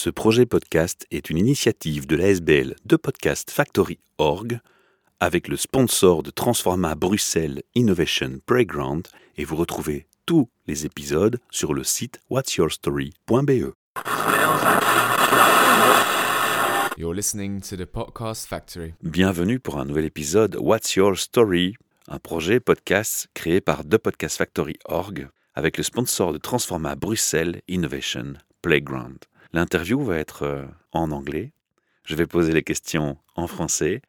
Ce projet podcast est une initiative de l'ASBL de Podcast Factory Org avec le sponsor de Transforma Bruxelles Innovation Playground et vous retrouvez tous les épisodes sur le site whatsyourstory.be. You're listening to the Podcast Factory. Bienvenue pour un nouvel épisode What's Your Story, un projet podcast créé par The Podcast Factory Org avec le sponsor de Transforma Bruxelles Innovation Playground. L'interview va être euh, en anglais. Je vais poser les questions en français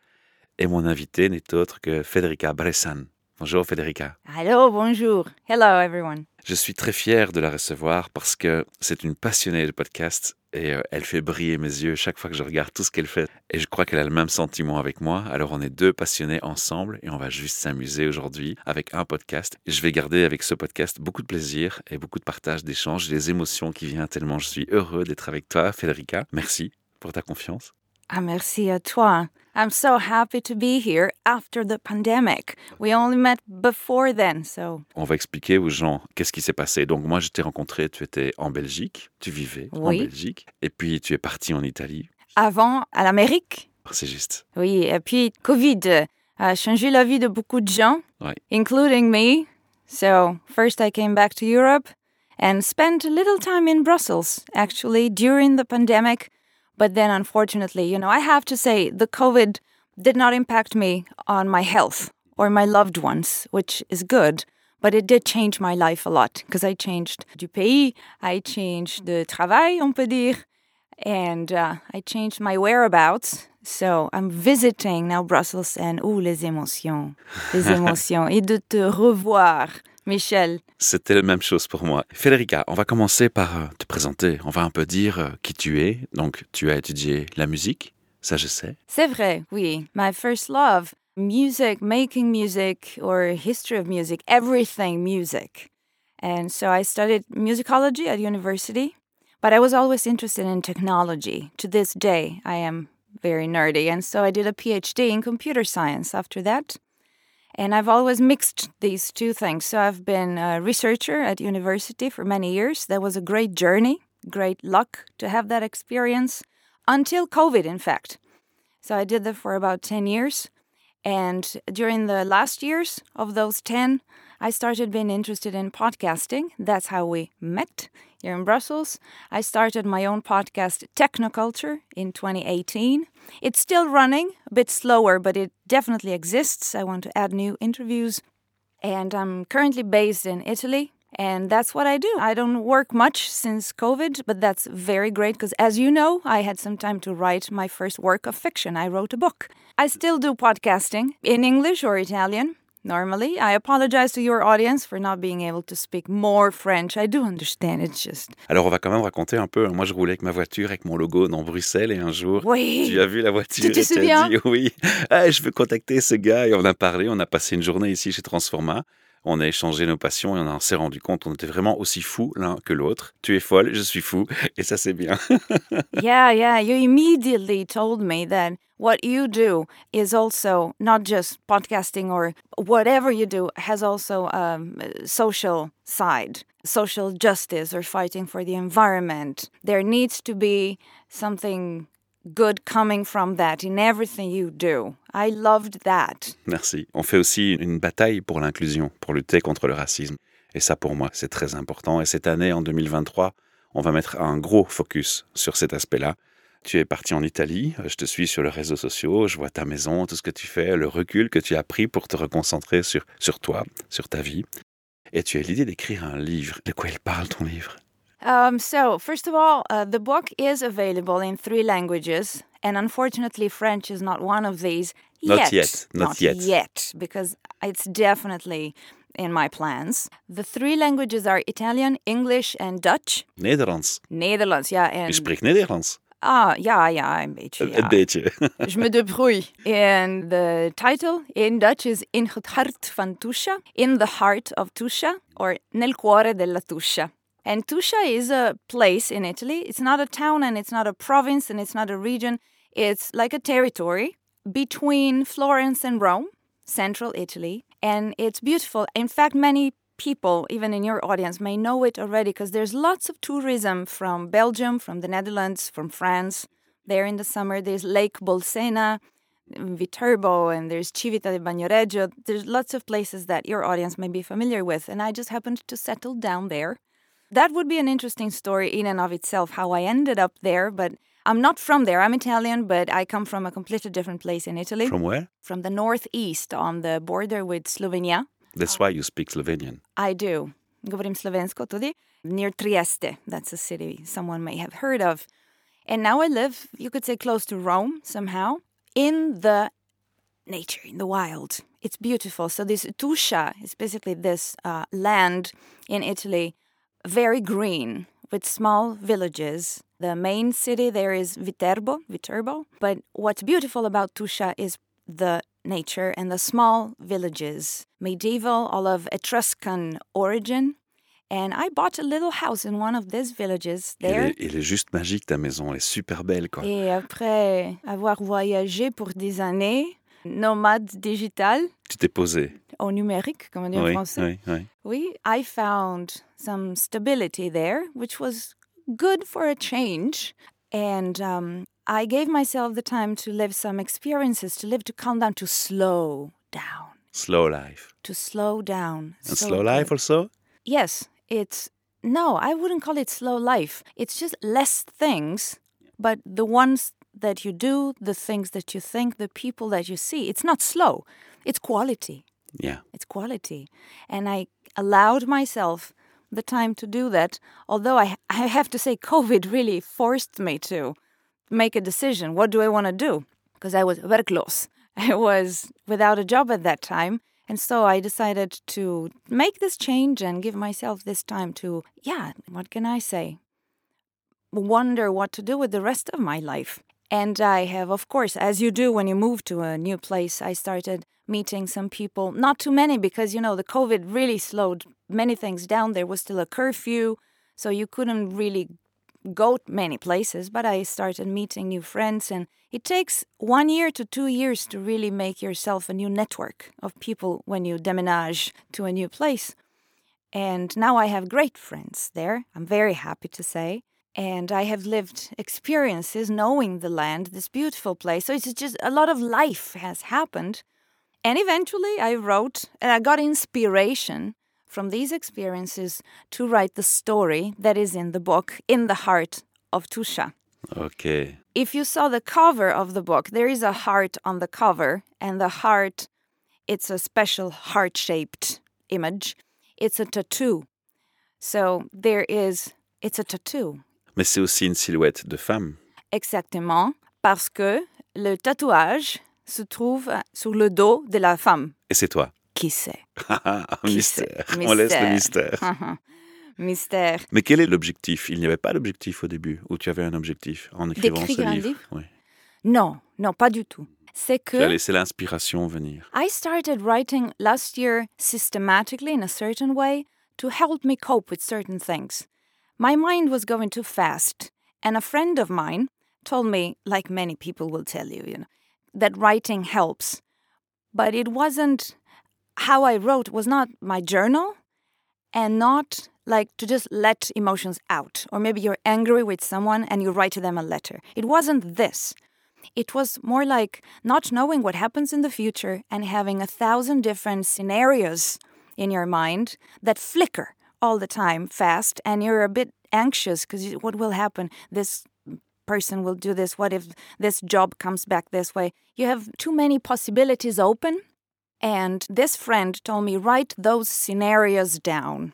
et mon invité n'est autre que Federica Bressan. Bonjour Federica. Hello, bonjour. Hello, everyone. Je suis très fier de la recevoir parce que c'est une passionnée de podcast et elle fait briller mes yeux chaque fois que je regarde tout ce qu'elle fait. Et je crois qu'elle a le même sentiment avec moi. Alors on est deux passionnés ensemble et on va juste s'amuser aujourd'hui avec un podcast. Je vais garder avec ce podcast beaucoup de plaisir et beaucoup de partage, d'échanges, des émotions qui viennent tellement je suis heureux d'être avec toi, Federica. Merci pour ta confiance. Ah, merci à toi. I'm so happy to be here after the pandemic. We only met before then, so. On va expliquer aux gens qu'est-ce qui s'est passé. Donc moi, je t'ai rencontré, tu étais en Belgique, tu vivais en Oui. Belgique, et puis tu es parti en Italie. Avant, à l'Amérique. C'est juste. Oui, et puis Covid a changé la vie de beaucoup de gens, Ouais. including me. So, first I came back to Europe and spent a little time in Brussels, actually, during the pandemic. But then, unfortunately, you know, I have to say, the COVID did not impact me on my health or my loved ones, which is good. But it did change my life a lot because I changed du pays, I changed de travail, on peut dire, and uh, I changed my whereabouts. So I'm visiting now Brussels and ooh, les émotions, les émotions. Et de te revoir, Michel. C'était la même chose pour moi. Federica, on va commencer par euh, te présenter. On va un peu dire euh, qui tu es. Donc, tu as étudié la musique, ça je sais. C'est vrai, oui. My first love, music, making music, or history of music, everything music. And so I studied musicology at university, but I was always interested in technology. To this day, I am very nerdy. And so I did a PhD in computer science after that. And I've always mixed these two things. So I've been a researcher at university for many years. That was a great journey, great luck to have that experience until COVID, in fact. So I did that for about 10 years. And during the last years of those 10, I started being interested in podcasting. That's how we met here in Brussels. I started my own podcast, Technoculture, in 2018. It's still running, a bit slower, but it definitely exists. I want to add new interviews. And I'm currently based in Italy. And that's what I do. I don't work much since COVID, but that's very great because, as you know, I had some time to write my first work of fiction. I wrote a book. I still do podcasting in English or Italian. Normally, I apologize to your audience for not being able to speak more French. I do understand. It's just. Alors, on va quand même raconter un peu. Moi, je roulais avec ma voiture, avec mon logo dans Bruxelles, et un jour, Oui. tu as vu la voiture Tu te et tu as dit oui, ah, je veux contacter ce gars. Et on a parlé, on a passé une journée ici chez Transforma. On a échangé nos passions et on s'est rendu compte, on était vraiment aussi fous l'un que l'autre. Tu es folle, je suis fou, et ça c'est bien. yeah, yeah. You immediately told me that what you do is also not just podcasting or whatever you do has also a um, social side, social justice or fighting for the environment. There needs to be something good coming from that in everything you do. I loved that. Merci. On fait aussi une bataille pour l'inclusion, pour lutter contre le racisme. Et ça, pour moi, c'est très important. Et cette année, en 2023, on va mettre un gros focus sur cet aspect-là. Tu es parti en Italie, je te suis sur les réseaux sociaux, je vois ta maison, tout ce que tu fais, le recul que tu as pris pour te reconcentrer sur, sur toi, sur ta vie. Et tu as l'idée d'écrire un livre. De quoi il parle ton livre? Um, so, first of all, uh, the book is available in three languages, and unfortunately, French is not one of these Not yet, not yet. yet, because it's definitely in my plans. The three languages are Italian, English, and Dutch. Nederlands. Netherlands, ja. Je En, spreekt Nederlands. ah, ja, ja, een beetje. Een Ja. beetje. Je me debrouille. And the title in Dutch is In het hart van Tuscia, In the Heart of Tuscia, or Nel cuore della Tuscia. And Tuscia is a place in Italy. It's not a town and it's not a province and it's not a region. It's like a territory between Florence and Rome, central Italy. And it's beautiful. In fact, many people, even in your audience, may know it already because there's lots of tourism from Belgium, from the Netherlands, from France. There in the summer, there's Lake Bolsena, Viterbo, and there's Civita di Bagnoregio. There's lots of places that your audience may be familiar with, and I just happened to settle down there. That would be an interesting story in and of itself, how I ended up there, but I'm not from there. I'm Italian, but I come from a completely different place in Italy. From where? From the northeast on the border with Slovenia. That's why you speak Slovenian. I do. Govorim slovensko tudi. Near Trieste. That's a city someone may have heard of. And now I live, you could say, close to Rome somehow, in the nature, in the wild. It's beautiful. So this Tuscia is basically this uh, land in Italy, very green, with small villages. The main city there is Viterbo, Viterbo. But what's beautiful about Tuscia is the nature and the small villages, medieval, all of Etruscan origin. And I bought a little house in one of these villages Elle there. est, elle est juste magique ta maison, elle est super belle quoi. Et après avoir voyagé pour des années, nomade digital, Tu t'es posé. Au numérique, comme on dit en Oui, français. oui, oui. Oui, I found some stability there, which was good for a change. And um, I gave myself the time to live some experiences, to live, to calm down, to slow down, Slow life. to slow down. And So slow life also? Yes, it's no, I wouldn't call it slow life. It's just less things, but the ones that you do, the things that you think, the people that you see, it's not slow. It's quality. Yeah. It's quality. And I allowed myself the time to do that, although I, I have to say, COVID really forced me to make a decision. What do I want to do? Because I was werkloos. I was without a job at that time. And so I decided to make this change and give myself this time to, yeah, what can I say? Wonder what to do with the rest of my life. And I have, of course, as you do when you move to a new place, I started meeting some people, not too many because, you know, the COVID really slowed many things down. There was still a curfew, so you couldn't really go many places, but I started meeting new friends. And it takes one year to two years to really make yourself a new network of people when you deménage to a new place. And now I have great friends there, I'm very happy to say. And I have lived experiences knowing the land, this beautiful place. So it's just a lot of life has happened. And eventually I wrote, and I got inspiration from these experiences to write the story that is in the book, In the Heart of Tuscia. Ok. If you saw the cover of the book, there is a heart on the cover, and the heart, it's a special heart shaped image. It's a tattoo. So there is, it's a tattoo. Mais c'est aussi une silhouette de femme. Exactement, parce que le tatouage se trouve sur le dos de la femme. Et c'est toi. Qui sait? Un Qui sait? mystère. On laisse le mystère. Mystère. Mais quel est l'objectif? Il n'y avait pas d'objectif au début Ou tu avais un objectif en écrivant ce livre, livre? Oui. Non, non, pas du tout. C'est Tu as que laissé l'inspiration venir. I started writing last year systematically in a certain way to help me cope with certain things. My mind was going too fast, and a friend of mine told me, like many people will tell you, you know, that writing helps. But it wasn't how I wrote was not my journal and not like to just let emotions out. Or maybe you're angry with someone and you write to them a letter. It wasn't this. It was more like not knowing what happens in the future and having a thousand different scenarios in your mind that flicker all the time fast, and you're a bit anxious because what will happen? This person will do this. What if this job comes back this way? You have too many possibilities open. And this friend told me, write those scenarios down.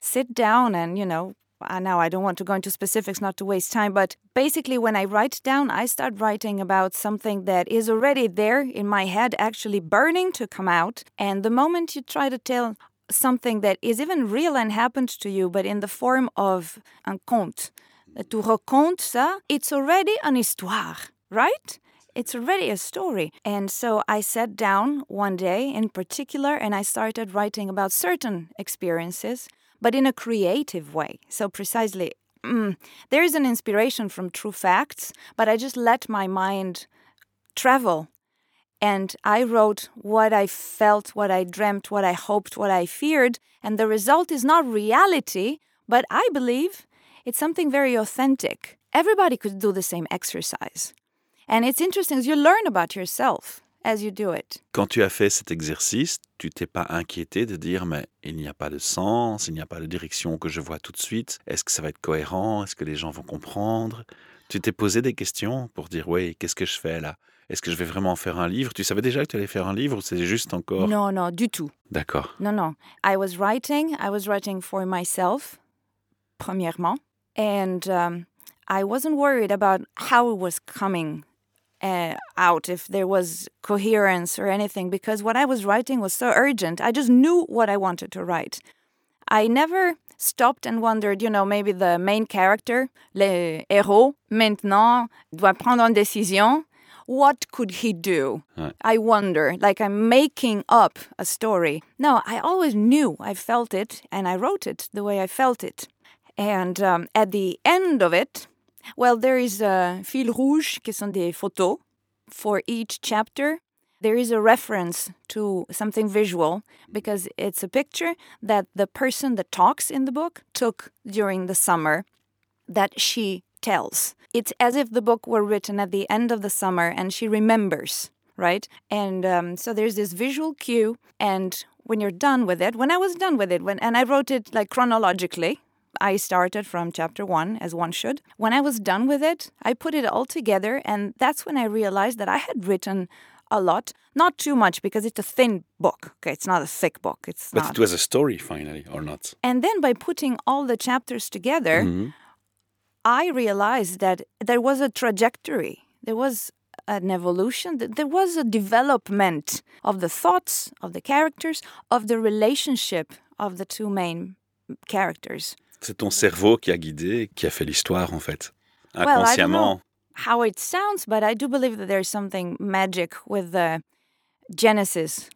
Sit down and, you know, now I don't want to go into specifics not to waste time, but basically, when I write down, I start writing about something that is already there in my head, actually burning to come out. And the moment you try to tell something that is even real and happened to you, but in the form of un conte, To racontes ça, it's already an histoire, right? It's already a story. And so I sat down one day in particular and I started writing about certain experiences, but in a creative way. So, precisely, mm, there is an inspiration from true facts, but I just let my mind travel. And I wrote what I felt, what I dreamt, what I hoped, what I feared. And the result is not reality, but I believe it's something very authentic. Everybody could do the same exercise. And it's interesting you learn about yourself as you do it. Quand tu as fait cet exercice, tu t'es pas inquiété de dire mais il n'y a pas de sens, il n'y a pas de direction que je vois tout de suite. Est-ce que ça va être cohérent Est-ce que les gens vont comprendre Tu t'es posé des questions pour dire oui, qu'est-ce que je fais là Est-ce que je vais vraiment faire un livre? Tu savais déjà que tu allais faire un livre ou c'est juste encore? Non, non, du tout. D'accord. No, no. I was writing. I was writing for myself, premièrement, and um, I wasn't worried about how it was coming uh, out, if there was coherence or anything, because what I was writing was so urgent. I just knew what I wanted to write. I never stopped and wondered, you know, maybe the main character, le héros, maintenant doit prendre une décision. What could he do? Ouais. I wonder, like I'm making up a story. No, I always knew. I felt it and I wrote it the way I felt it. And um, at the end of it, well, there is a fil rouge, qui sont des photos for each chapter. There is a reference to something visual because it's a picture that the person that talks in the book took during the summer that she tells. It's as if the book were written at the end of the summer and she remembers, right? And um, so there's this visual cue. And when you're done with it, when I was done with it, when and I wrote it like chronologically, I started from chapter one, as one should. When I was done with it, I put it all together, and that's when I realized that I had written a lot. Not too much because it's a thin book. Okay, it's not a thick book. It's But not. it was a story finally, or not And then by putting all the chapters together, Mhm. I realized that there was a trajectory. There was an evolution. There was a development of the thoughts, of the characters, of the relationship of the two main characters. C'est ton cerveau qui a guidé, qui a fait l'histoire en fait. Well, I don't Inconsciemment. know how it sounds, but I do believe that there's something magic with the genesis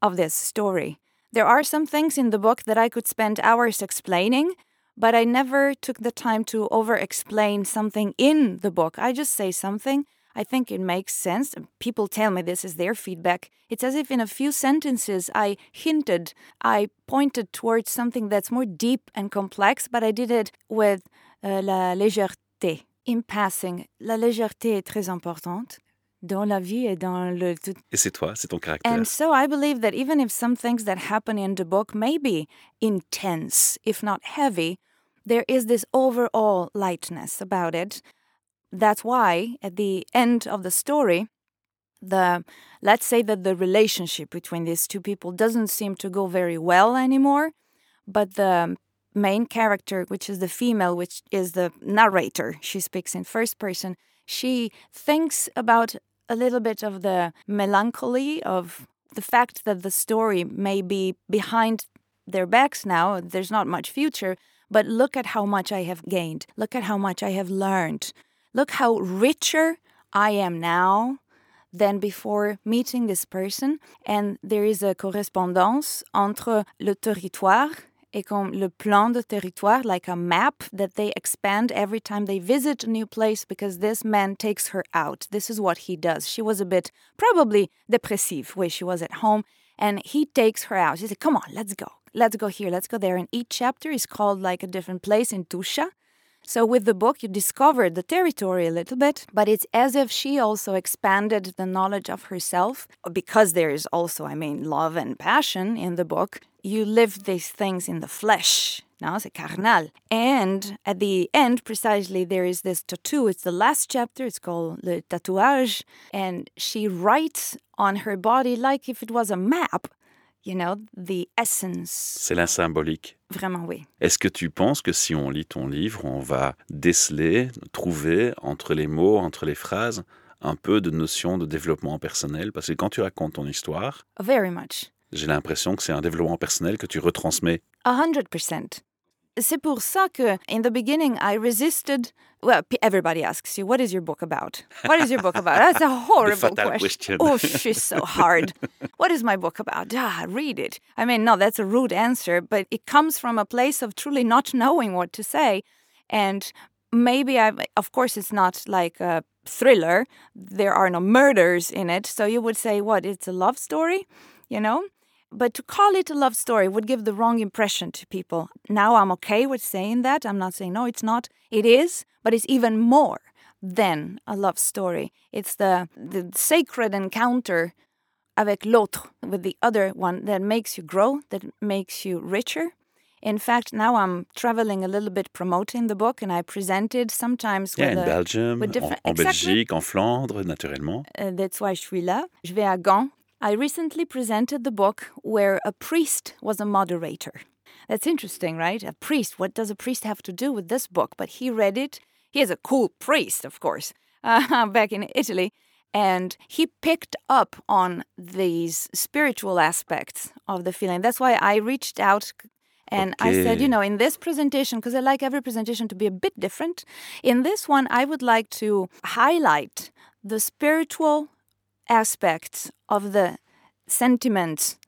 of this story. There are some things in the book that I could spend hours explaining, but I never took the time to over explain something in the book. I just say something. I think it makes sense. People tell me this is their feedback. It's as if in a few sentences I hinted, I pointed towards something that's more deep and complex, but I did it with uh, la légèreté. In passing, la légèreté est très importante dans la vie et dans le tout. Et c'est toi, c'est ton caractère. And so I believe that even if some things that happen in the book may be intense, if not heavy, there is this overall lightness about it. That's why at the end of the story, the let's say that the relationship between these two people doesn't seem to go very well anymore, but the main character, which is the female, which is the narrator, she speaks in first person, she thinks about a little bit of the melancholy of the fact that the story may be behind their backs now, there's not much future, but look at how much I have gained. Look at how much I have learned. Look how richer I am now than before meeting this person. And there is a correspondance entre le territoire et comme le plan de territoire, like a map that they expand every time they visit a new place because this man takes her out. This is what he does. She was a bit probably depressive where she was at home, and he takes her out. He said, Come on, let's go. Let's go here, let's go there. And each chapter is called like a different place in Tuscia. So with the book, you discover the territory a little bit, but it's as if she also expanded the knowledge of herself because there is also, I mean, love and passion in the book. You live these things in the flesh. Now it's carnal. And at the end, precisely, there is this tattoo. It's the last chapter. It's called Le Tatouage. And she writes on her body like if it was a map, you know, the essence. C'est la symbolique. Vraiment, oui. Est-ce que tu penses que si on lit ton livre, on va déceler, trouver entre les mots, entre les phrases, un peu de notion de développement personnel? Parce que quand tu racontes ton histoire, Very much. j'ai l'impression que c'est un développement personnel que tu retransmets. A hundred percent. C'est pour ça que, in the beginning, I resisted. Well, everybody asks you, what is your book about? What is your book about? That's a horrible fatal question. Oh, she's so hard. what is my book about? Ah, read it. I mean, no, that's a rude answer, but it comes from a place of truly not knowing what to say. And maybe I, of course, it's not like a thriller. There are no murders in it. So you would say, what? It's a love story, you know? But to call it a love story would give the wrong impression to people. Now I'm okay with saying that. I'm not saying, no, it's not. It is, but it's even more than a love story. It's the, the sacred encounter avec l'autre, with the other one, that makes you grow, that makes you richer. In fact, now I'm traveling a little bit promoting the book, and I presented sometimes Yeah, with in a- Belgium, with en, different- en Exactly. Belgique, en Flandre, naturellement. Uh, that's why je suis là. Je vais à Gand. I recently presented the book where a priest was a moderator. That's interesting, right? A priest. What does a priest have to do with this book? But he read it. He is a cool priest, of course, uh, back in Italy. And he picked up on these spiritual aspects of the feeling. That's why I reached out and I said, you know, in this presentation, because I like every presentation to be a bit different, in this one, I would like to highlight the spiritual aspects of the sentiments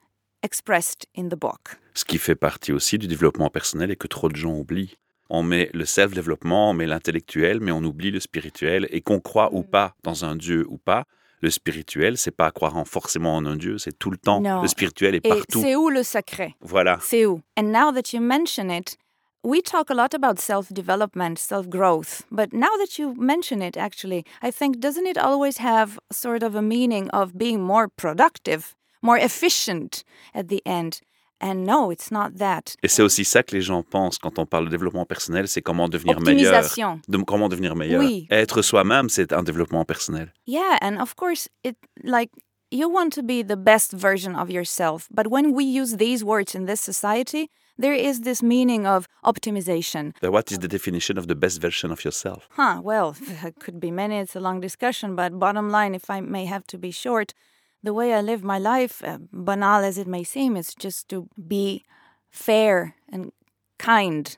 expressed in the book. Ce qui fait partie aussi du développement personnel et que trop de gens oublient. On met le self-développement, on met l'intellectuel, mais on oublie le spirituel. Et qu'on croit Mm. ou pas dans un Dieu ou pas, le spirituel, c'est pas croire en forcément en un Dieu, c'est tout le temps. Le spirituel est Et partout. c'est où le sacré? Voilà. C'est où? And now that you mention it, we talk a lot about self-development, self-growth. But now that you mention it, actually, I think doesn't it always have sort of a meaning of being more productive, more efficient at the end? And no, it's not that. Et c'est aussi ça que les gens pensent quand on parle de développement personnel, c'est comment devenir meilleur. De, comment devenir meilleur. Oui. Être soi-même, c'est un développement personnel. Yeah, and of course, it like you want to be the best version of yourself. But when we use these words in this society, there is this meaning of optimization. But what is the definition of the best version of yourself? Huh, well, it could be many, it's a long discussion, but bottom line, if I may have to be short, the way I live my life, uh, banal as it may seem, is just to be fair and kind.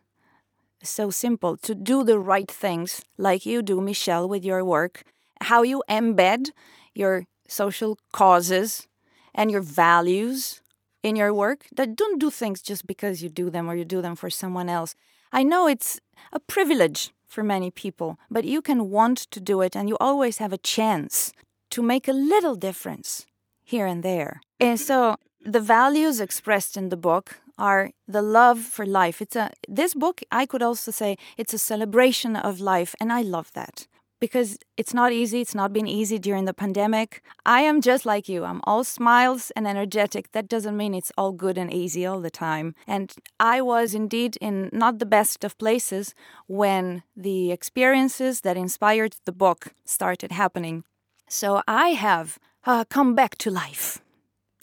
So simple. To do the right things, like you do, Michel, with your work, how you embed your social causes and your values in your work. That don't do things just because you do them or you do them for someone else. I know it's a privilege for many people, but you can want to do it and you always have a chance to make a little difference here and there. And so the values expressed in the book are the love for life. It's a this book I could also say it's a celebration of life and I love that because it's not easy. It's not been easy during the pandemic. I am just like you. I'm all smiles and energetic. That doesn't mean it's all good and easy all the time. And I was indeed in not the best of places when the experiences that inspired the book started happening. So I have uh, come back to life,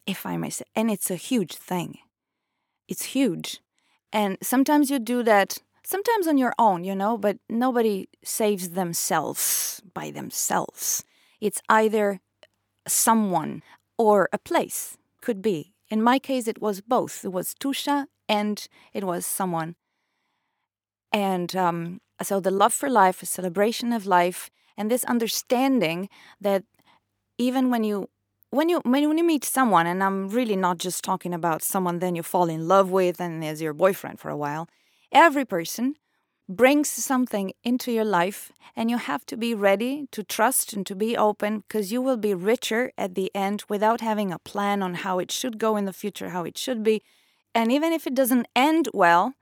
if I may say. And it's a huge thing. It's huge. And sometimes you do that sometimes on your own, you know, but nobody saves themselves by themselves. It's either someone or a place, could be. In my case, it was both. It was Tuscia and it was someone. And um, so the love for life, a celebration of life, and this understanding that even when you when you when you meet someone, and I'm really not just talking about someone then you fall in love with and is your boyfriend for a while, every person brings something into your life and you have to be ready to trust and to be open because you will be richer at the end without having a plan on how it should go in the future how it should be. And even if it doesn't end well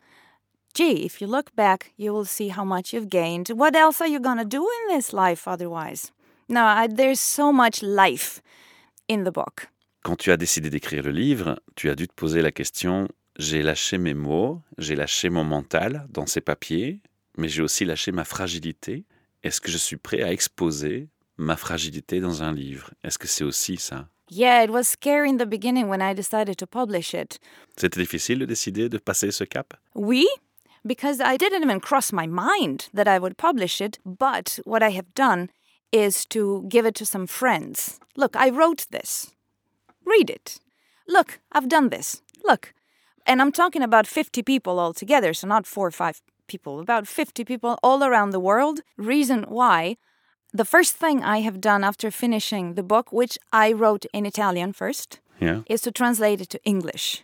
gee if you look back you will see how much you've gained. What else are you going to do in this life otherwise? No I, there's so much life in the book. Quand tu as décidé d'écrire le livre, tu as dû te poser la question j'ai lâché mes mots, j'ai lâché mon mental dans ces papiers, mais j'ai aussi lâché ma fragilité. Est-ce que je suis prêt à exposer ma fragilité dans un livre? Est-ce que c'est aussi ça? Yeah it was scary in the beginning when i decided to publish it C'était difficile de décider de passer ce cap? We? Because I didn't even cross my mind that I would publish it, but what I have done is to give it to some friends. Look, I wrote this. Read it. Look, I've done this. Look. And I'm talking about 50 people altogether, so not four or five people, about 50 people all around the world. Reason why the first thing I have done after finishing the book, which I wrote in Italian first, Yeah. is to translate it to English.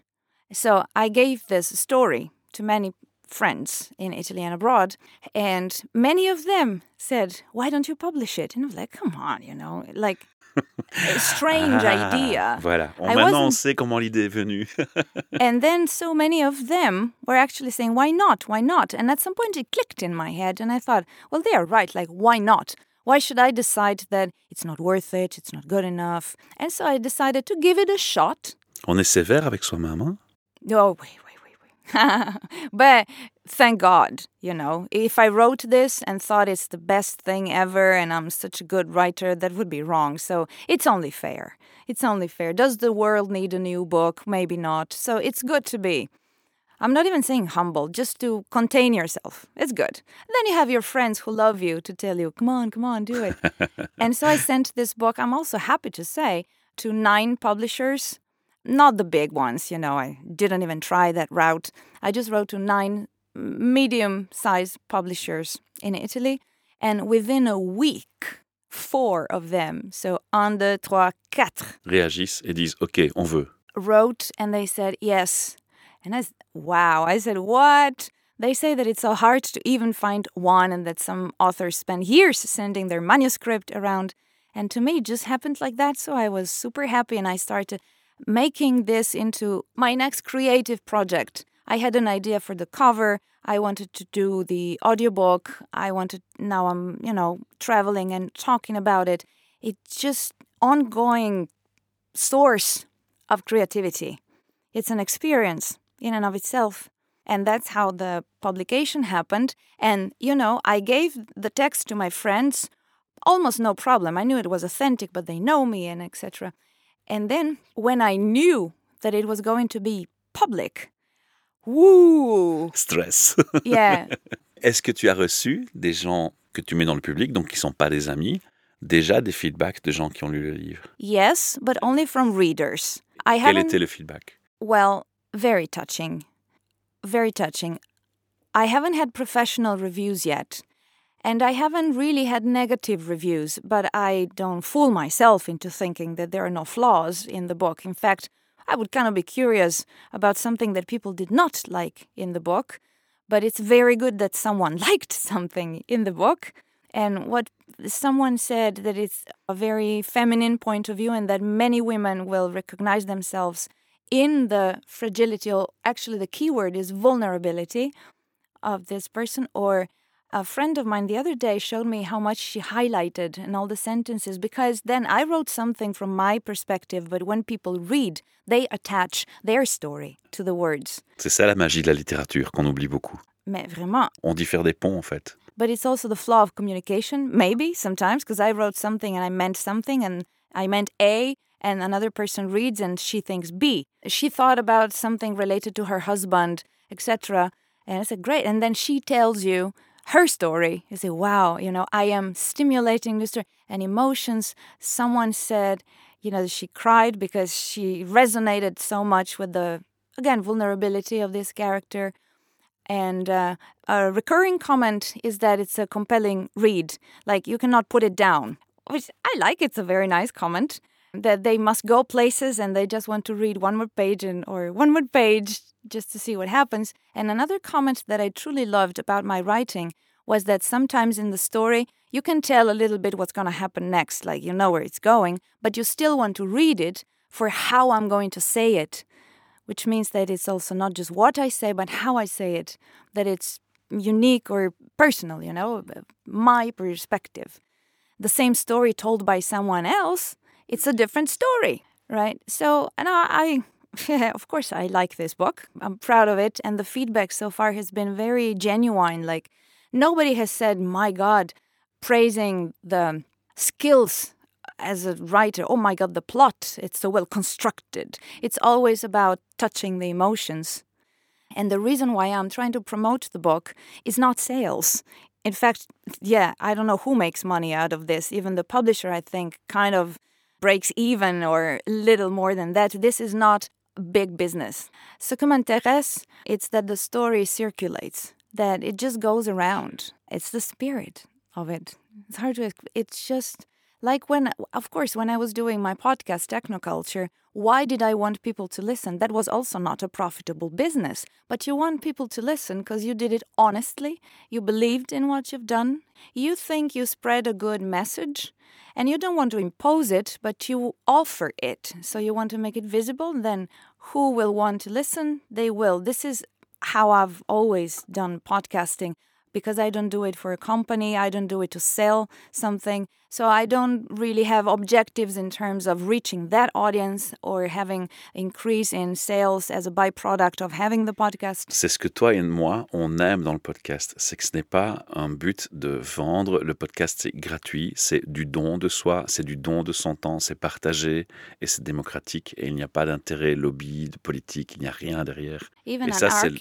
So I gave this story to many friends in Italy and abroad, and many of them said, "Why don't you publish it?" And I was like, "Come on, you know, like." Strange Ah, idea. Voilà. On- I maintenant, on sait comment l'idée est venue. And then so many of them were actually saying, why not? Why not? And at some point it clicked in my head, and I thought, well, they are right. Like, why not? Why should I decide that it's not worth it? It's not good enough? And so I decided to give it a shot. on est sévère avec soi-même. hein? Oh, wait. but thank God, you know, if I wrote this and thought it's the best thing ever and I'm such a good writer, that would be wrong. So it's only fair. It's only fair. Does the world need a new book? Maybe not. So it's good to be. I'm not even saying humble, just to contain yourself. It's good. Then you have your friends who love you to tell you, come on, come on, do it. and so I sent this book, I'm also happy to say, to nine publishers not the big ones, you know, I didn't even try that route. I just wrote to nine medium sized publishers in Italy, and within a week, four of them, so un, deux, trois, quatre, Réagissent et disent OK, on veut. wrote and they said yes. And I said, wow. I said, what? They say that it's so hard to even find one and that some authors spend years sending their manuscript around. And to me, it just happened like that. So I was super happy and I started making this into my next creative project. I had an idea for the cover. I wanted to do the audiobook. I wanted, now I'm, you know, traveling and talking about it. It's just ongoing source of creativity. It's an experience in and of itself. And that's how the publication happened. And, you know, I gave the text to my friends almost no problem. I knew it was authentic, but they know me and etc. And then when I knew that it was going to be public, woo, Stress. yeah, Est-ce que tu as reçu des gens que tu mets dans le public, donc qui ne sont pas des amis, déjà des feedbacks de gens qui ont lu le livre yes, but only from readers. I Quel était le feedback Well, very touching. Very touching. I haven't had professional reviews yet. And I haven't really had negative reviews, but I don't fool myself into thinking that there are no flaws in the book. In fact, I would kind of be curious about something that people did not like in the book, but it's very good that someone liked something in the book. And what someone said that it's a very feminine point of view and that many women will recognize themselves in the fragility, or actually, the key word is vulnerability of this person. Or a friend of mine the other day showed me how much she highlighted in all the sentences because then I wrote something from my perspective, but when people read, they attach their story to the words. C'est ça la magie de la littérature qu'on oublie beaucoup. Mais vraiment, On dit faire des ponts en fait. but it's also the flaw of communication, maybe sometimes, because I wrote something and I meant something and I meant A, and another person reads and she thinks B. She thought about something related to her husband, etc. And it's said, great. And then she tells you her story. You say, wow, you know, I am stimulating this story and emotions. Someone said, you know, she cried because she resonated so much with the, again, vulnerability of this character. And uh, a recurring comment is that it's a compelling read. Like you cannot put it down, which I like. It's a very nice comment that they must go places and they just want to read one more page and or one more page just to see what happens. And another comment that I truly loved about my writing was that sometimes in the story you can tell a little bit what's going to happen next, like you know where it's going, but you still want to read it for how I'm going to say it which means that it's also not just what I say, but how I say it, that it's unique or personal, you know, my perspective. The same story told by someone else, it's a different story, right? So, and I, I of course, I like this book. I'm proud of it. And the feedback so far has been very genuine. Like, nobody has said, my God, praising the skills as a writer, oh my God, the plot, it's so well constructed. It's always about touching the emotions. And the reason why I'm trying to promote the book is not sales. In fact, yeah, I don't know who makes money out of this. Even the publisher, I think, kind of breaks even or little more than that. This is not big business. Ce qui m'intéresse, it's that the story circulates, that it just goes around. It's the spirit of it. It's hard to, it's just Like when, of course, when I was doing my podcast, Technoculture, why did I want people to listen? That was also not a profitable business. But you want people to listen because you did it honestly, you believed in what you've done, you think you spread a good message, and you don't want to impose it, but you offer it. So you want to make it visible, then who will want to listen? They will. This is how I've always done podcasting because I don't do it for a company, I don't do it to sell something. So I don't really have objectives in terms of reaching that audience or having increase in sales as a byproduct of having the podcast. C'est ce que toi et moi, on aime dans le podcast. C'est que ce n'est pas un but de vendre. Le podcast, c'est gratuit, c'est du don de soi, c'est du don de son temps, c'est partagé et c'est démocratique. Et il n'y a pas d'intérêt lobby, de politique, il n'y a rien derrière. Even et ça, c'est.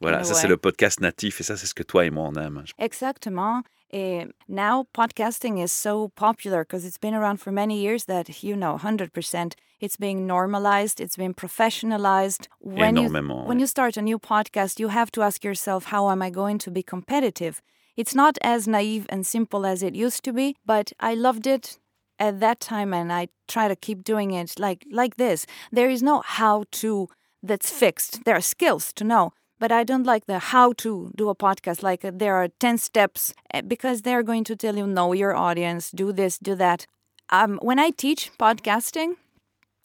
Voilà, ça c'est le podcast natif et ça c'est ce que toi et moi on aime. Exactement. Eh, now podcasting is so popular because it's been around for many years that you know 100% it's being normalized, it's been professionalized. When Énormément, you when you start a new podcast, you have to ask yourself how am I going to be competitive? It's not as naive and simple as it used to be, but I loved it at that time and I try to keep doing it like like this. There is no how to that's fixed. There are skills to know, but I don't like the how to do a podcast. Like uh, there are 10 steps uh, because they're going to tell you, know your audience, do this, do that. Um, when I teach podcasting,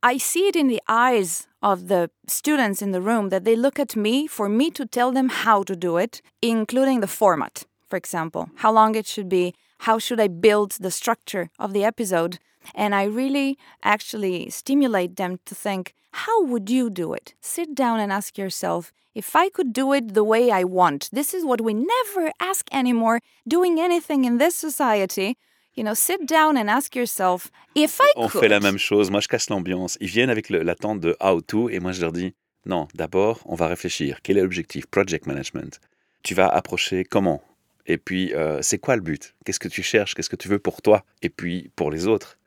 I see it in the eyes of the students in the room that they look at me for me to tell them how to do it, including the format, for example, how long it should be, how should I build the structure of the episode. And I really actually stimulate them to think, how would you do it? Sit down and ask yourself, if I could do it the way I want, this is what we never ask anymore doing anything in this society. You know, sit down and ask yourself, if I On could. fait la même chose. Moi je casse l'ambiance. Ils viennent avec l'attente de how to et moi je leur dis non, d'abord on va réfléchir. Quel est l'objectif? Project management. Tu vas approcher comment? Et puis euh, c'est quoi le but? Qu'est-ce que tu cherches? Qu'est-ce que tu veux pour toi? Et puis pour les autres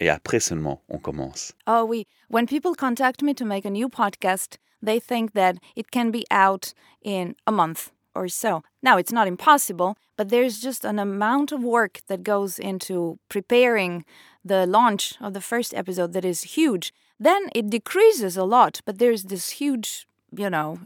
Et après seulement on commence. Oh, we. When people contact me to make a new podcast, they think that it can be out in a month or so. Now, it's not impossible, but there's just an amount of work that goes into preparing the launch of the first episode that is huge. Then it decreases a lot, but there's this huge, you know,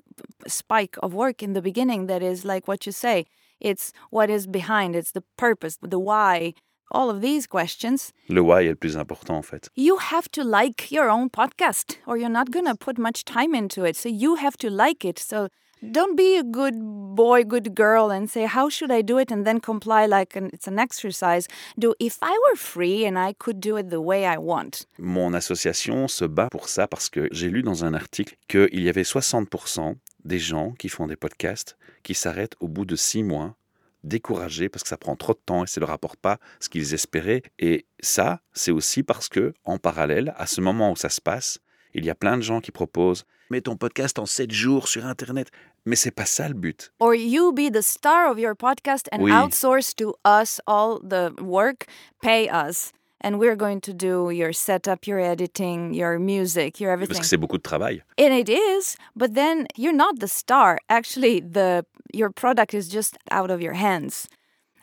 spike of work in the beginning that is like what you say. It's what is behind, it's the purpose, the why, all of these questions Le why est le plus important en fait. you have to like your own podcast or you're not going to put much time into it. So you have to like it. So don't be a good boy, good girl and say, How should I do it? And then comply like an, it's an exercise. Do if I were free and I could do it the way I want. Mon association se bat pour ça parce que j'ai lu dans un article qu'il y avait 60% des gens qui font des podcasts qui s'arrêtent au bout de six mois, découragés parce que ça prend trop de temps et ça ne leur apporte pas ce qu'ils espéraient. Et ça, c'est aussi parce que, en parallèle, à ce moment où ça se passe, il y a plein de gens qui proposent Mets ton podcast en 7 jours sur Internet. Mais c'est pas ça le but. Or you be the star of your podcast and Oui. outsource to us all the work, pay us. And we're going to do your setup, your editing, your music, your Parce everything. que c'est beaucoup de travail. And it is, but then you're not the star. Actually, the your product is just out of your hands.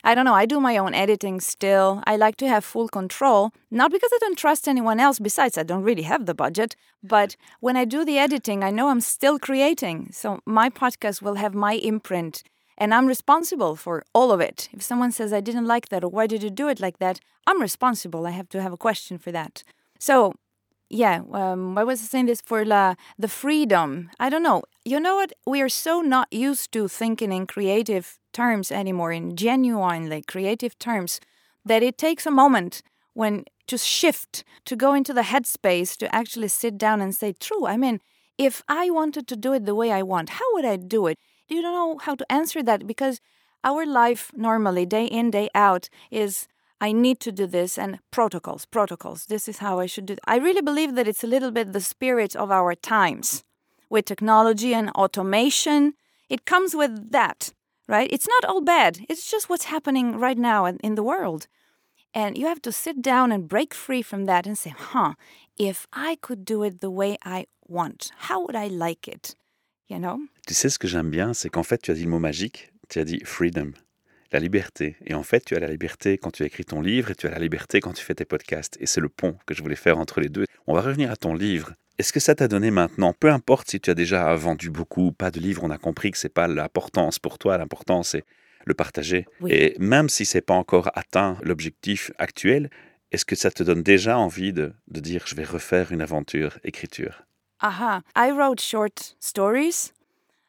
I don't know. I do my own editing still. I like to have full control, not because I don't trust anyone else. Besides, I don't really have the budget. But when I do the editing, I know I'm still creating. So my podcast will have my imprint, and I'm responsible for all of it. If someone says I didn't like that or why did you do it like that, I'm responsible. I have to have a question for that. So yeah, um, why was I saying this for la, the freedom? I don't know. You know what? We are so not used to thinking in creative terms anymore, in genuinely creative terms, that it takes a moment when to shift, to go into the headspace, to actually sit down and say, true. I mean, if I wanted to do it the way I want, how would I do it? You don't know how to answer that because our life normally, day in, day out, is I need to do this and protocols, protocols. This is how I should do it. I really believe that it's a little bit the spirit of our times with technology and automation. It comes with that, right? It's not all bad. It's just what's happening right now in, the world. And you have to sit down and break free from that and say, huh, if I could do it the way I want, how would I like it? You know? Tu sais ce que j'aime bien, c'est qu'en fait, tu as dit le mot magique, tu as dit freedom. la liberté. Et en fait, tu as la liberté quand tu écris ton livre et tu as la liberté quand tu fais tes podcasts. Et c'est le pont que je voulais faire entre les deux. On va revenir à ton livre. Est-ce que ça t'a donné maintenant, peu importe si tu as déjà vendu beaucoup, pas de livres, on a compris que c'est pas l'importance pour toi, l'important c'est le partager. Oui. Et même si c'est pas encore atteint l'objectif actuel, est-ce que ça te donne déjà envie de, de dire je vais refaire une aventure écriture? Aha. I wrote short stories,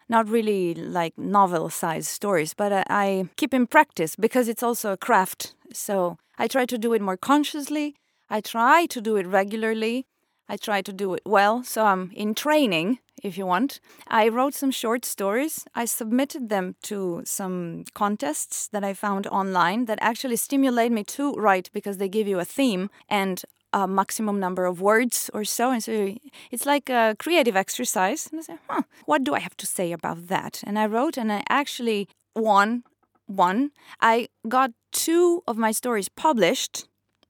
not really like novel sized stories, but I, I keep in practice because it's also a craft. So I try to do it more consciously. I try to do it regularly. I try to do it well. So I'm in training, if you want. I wrote some short stories. I submitted them to some contests that I found online that actually stimulate me to write because they give you a theme and a maximum number of words or so. And so it's like a creative exercise. And I said, huh, what do I have to say about that? And I wrote and I actually won one. I got two of my stories published.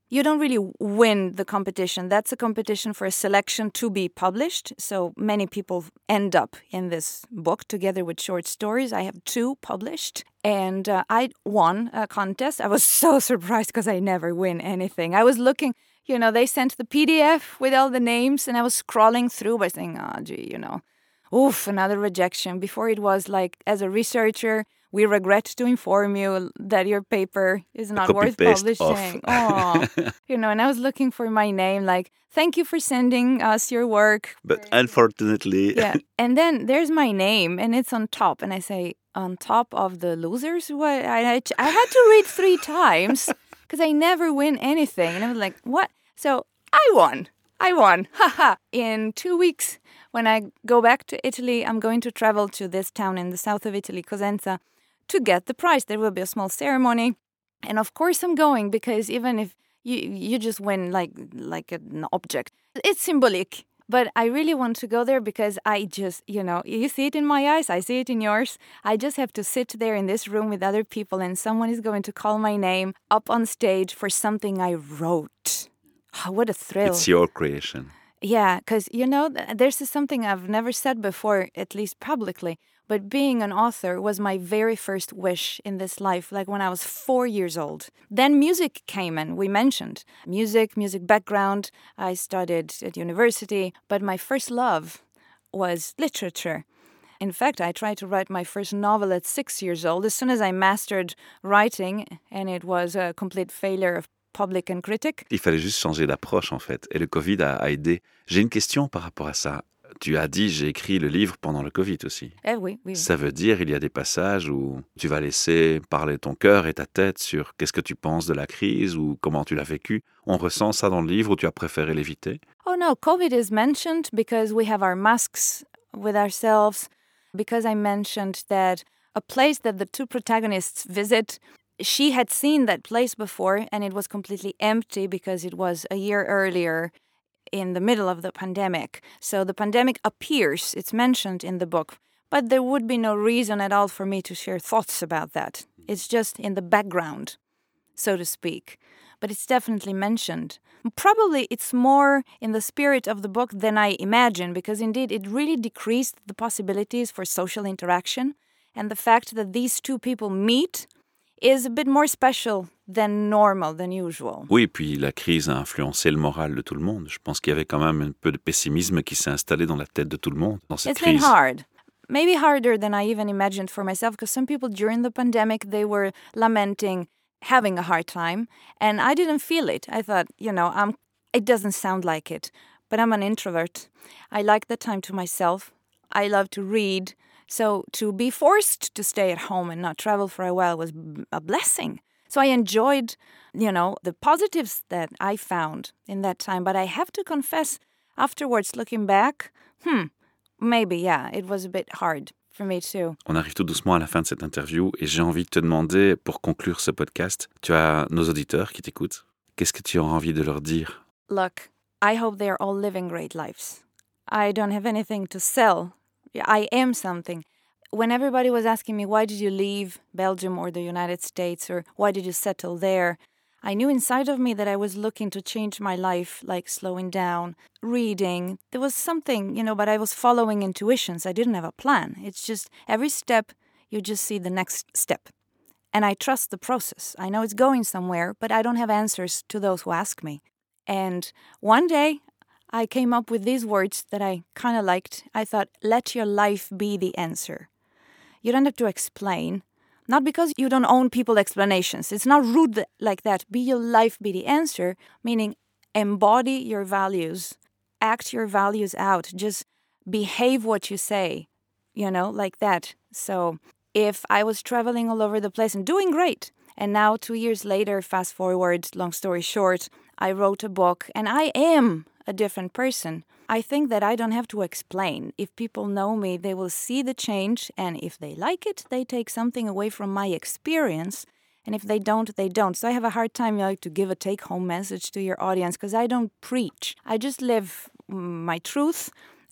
You don't really win the competition. That's a competition for a selection to be published. So many people end up in this book together with short stories. I have two published. And uh, I won a contest. I was so surprised because I never win anything. I was looking you know, they sent the PDF with all the names, and I was scrolling through by saying, oh, gee, you know, oof, another rejection. Before it was like, as a researcher, we regret to inform you that your paper is not worth copy-paste off. publishing. Oh, you know, and I was looking for my name, like, thank you for sending us your work. But unfortunately, Yeah. And then there's my name, and it's on top. And I say, on top of the losers? What? I, I, I had to read three times because I never win anything. And I was like, what? So I won. I won. Haha. In two weeks, when I go back to Italy, I'm going to travel to this town in the south of Italy, Cosenza, to get the prize. There will be a small ceremony. And of course I'm going because even if you you just win like like an object, it's symbolic. But I really want to go there because I just, you know, you see it in my eyes, I see it in yours. I just have to sit there in this room with other people and someone is going to call my name up on stage for something I wrote. Oh, what a thrill. it's your creation. Yeah, because you know, there's something I've never said before, at least publicly. But being an author was my very first wish in this life, like when I was four years old. Then music came in, we mentioned music, music background. I studied at university, but my first love was literature. In fact, I tried to write my first novel at six years old as soon as I mastered writing, and it was a complete failure of public and critic. Il fallait juste changer d'approche en fait. Et le Covid a, aidé. J'ai une question par rapport à ça. Tu as dit j'ai écrit le livre pendant le Covid aussi. Eh oui, oui. Ça veut dire il y a des passages où tu vas laisser parler ton cœur et ta tête sur qu'est-ce que tu penses de la crise ou comment tu l'as vécu. On ressent ça dans le livre ou tu as préféré l'éviter? Oh no, COVID is mentioned because we have our masks with ourselves. Because I mentioned that a place that the two protagonists visit, she had seen that place before and it was completely empty because it was a year earlier in the middle of the pandemic. So the pandemic appears, it's mentioned in the book, but there would be no reason at all for me to share thoughts about that. It's just in the background, so to speak. But it's definitely mentioned. Probably it's more in the spirit of the book than I imagine, because indeed it really decreased the possibilities for social interaction. And the fact that these two people meet is a bit more special than normal, than usual. Oui, puis la crise a influencé le moral de tout le monde. Je pense qu'il y avait quand même un peu de pessimisme qui s'est installé dans la tête de tout le monde dans cette It's been hard. Maybe harder than I even imagined for myself because some people during the pandemic they were lamenting having a hard time and I didn't feel it. I thought, you know, I'm it doesn't sound like it, but I'm an introvert. I like the time to myself. I love to read. So to be forced to stay at home and not travel for a while was a blessing. So I enjoyed, you know, the positives that I found in that time, but I have to confess afterwards looking back, hmm, maybe yeah, it was a bit hard for me too. On arrive tout doucement à la fin de cette interview et j'ai envie de te demander, pour conclure ce podcast, tu as nos auditeurs qui t'écoutent. Qu'est-ce que tu as envie de leur dire? Look, I hope they're all living great lives. I don't have anything to sell. I am something. When everybody was asking me, why did you leave Belgium or the United States or why did you settle there? I knew inside of me that I was looking to change my life, like slowing down, reading. There was something, you know, but I was following intuitions. I didn't have a plan. It's just every step, you just see the next step. And I trust the process. I know it's going somewhere, but I don't have answers to those who ask me. And one day I came up with these words that I kind of liked. I thought, let your life be the answer. You don't have to explain, not because you don't own people explanations. It's not rude like that. Be your life, be the answer, meaning embody your values, act your values out, just behave what you say, you know, like that. So if I was traveling all over the place and doing great, and now two years later, fast forward, long story short, I wrote a book and I am a different person. I think that I don't have to explain. If people know me, they will see the change, and if they like it, they take something away from my experience. And if they don't, they don't. So I have a hard time like to give a take home message to your audience because I don't preach. I just live mm, my truth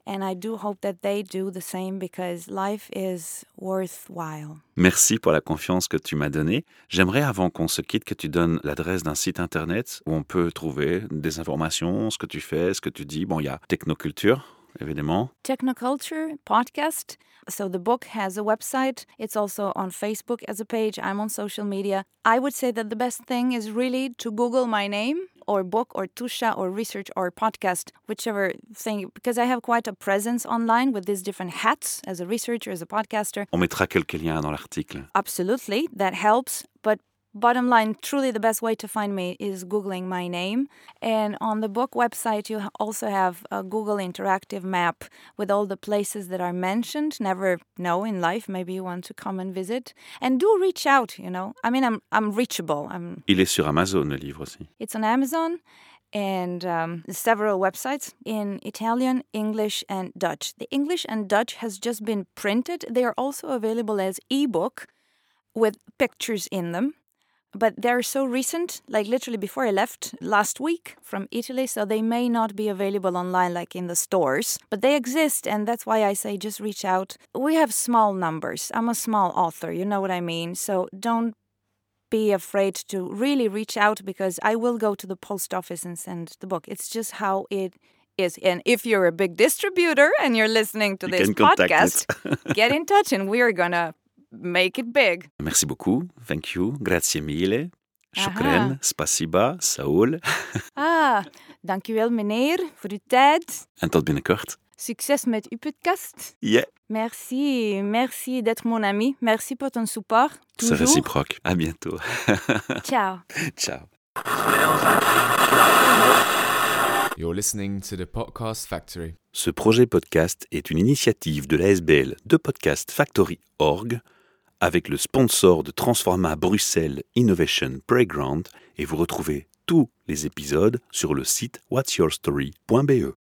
and I do hope that they do the same because life is worthwhile. Merci pour la confiance que tu m'as donnée. J'aimerais, avant qu'on se quitte, que tu donnes l'adresse d'un site internet où on peut trouver des informations, ce que tu fais, ce que tu dis. Bon, il y a Technoculture, évidemment. Technoculture podcast. So the book has a website. It's also on Facebook as a page. I'm on social media. I would say that the best thing is really to Google my name or book or Tuscia or research or podcast, whichever thing, because I have quite a presence online with these different hats as a researcher, as a podcaster. On mettra quelques liens dans l'article. Absolutely, that helps. But bottom line, truly the best way to find me is Googling my name. And on the book website, you also have a Google interactive map with all the places that are mentioned. Never know in life, maybe you want to come and visit. And do reach out, you know. I mean, I'm, I'm reachable. I'm, Il est sur Amazon, le livre aussi. it's on Amazon and um, several websites in Italian, English, and Dutch. The English and Dutch has just been printed. They are also available as ebook with pictures in them. But they're so recent, like literally before I left last week from Italy, so they may not be available online like in the stores. But they exist, and that's why I say just reach out. We have small numbers. I'm a small author, you know what I mean? So don't be afraid to really reach out because I will go to the post office and send the book. It's just how it is. And if you're a big distributor and you're listening to You this podcast, get in touch and we're gonna make it big. Merci beaucoup. Thank you. Grazie mille. Shukran. Spasiba. Saul. Ah, dankjewel meneer voor uw tijd. En tot binnenkort. Succes met uw podcast. Yeah. Merci, merci d'être mon ami. Merci pour ton support. C'est réciproque. À bientôt. Ciao. Ciao. You're listening to the Podcast Factory. Ce projet podcast est une initiative de l'ASBL de Podcast Factory Org avec le sponsor de Transforma Bruxelles Innovation Playground et vous retrouvez tous les épisodes sur le site whatsyourstory.be.